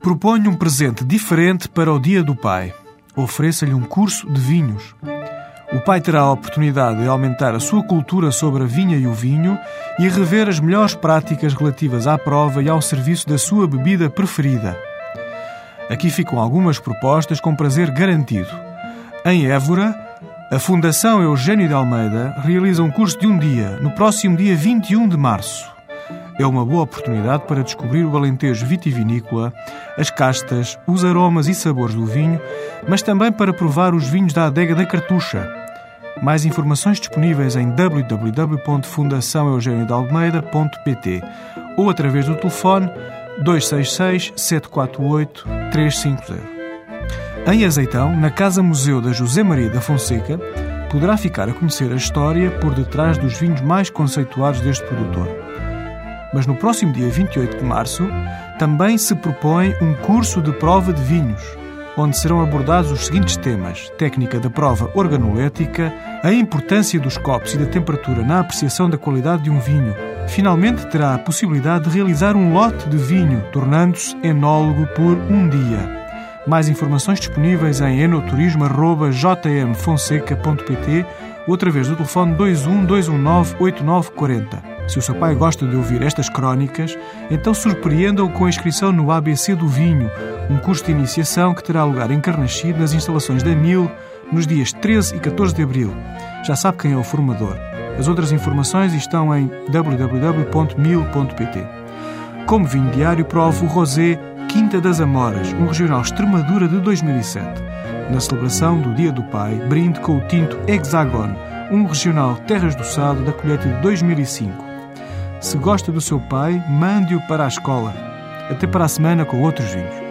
Proponho um presente diferente para o Dia do Pai. Ofereça-lhe um curso de vinhos. O pai terá a oportunidade de aumentar a sua cultura sobre a vinha e o vinho e rever as melhores práticas relativas à prova e ao serviço da sua bebida preferida. Aqui ficam algumas propostas com prazer garantido. Em Évora, a Fundação Eugênio de Almeida realiza um curso de um dia, no próximo dia 21 de março é uma boa oportunidade para descobrir o Alentejo vitivinícola, as castas, os aromas e sabores do vinho, mas também para provar os vinhos da adega da Cartucha. Mais informações disponíveis em www.fundaçãoeugeniodalmeida.pt ou através do telefone 266 748 350. Em Azeitão, na Casa Museu da José Maria da Fonseca, poderá ficar a conhecer a história por detrás dos vinhos mais conceituados deste produtor mas no próximo dia 28 de março também se propõe um curso de prova de vinhos, onde serão abordados os seguintes temas: técnica da prova organolética, a importância dos copos e da temperatura na apreciação da qualidade de um vinho. Finalmente, terá a possibilidade de realizar um lote de vinho, tornando-se enólogo por um dia. Mais informações disponíveis em enoturismo.jmfonseca.pt ou através do telefone 21 219 8940. Se o seu pai gosta de ouvir estas crónicas, então surpreenda-o com a inscrição no ABC do Vinho, um curso de iniciação que terá lugar em Carnaxide nas instalações da MIL nos dias 13 e 14 de abril. Já sabe quem é o formador. As outras informações estão em www.mil.pt. Como vinho diário, provo o Rosé Quinta das Amoras, um regional Extremadura de 2007. Na celebração do Dia do Pai, brinde com o tinto Hexagon, um regional Terras do Sado da colheita de 2005. Se gosta do seu pai, mande-o para a escola. Até para a semana com outros vinhos.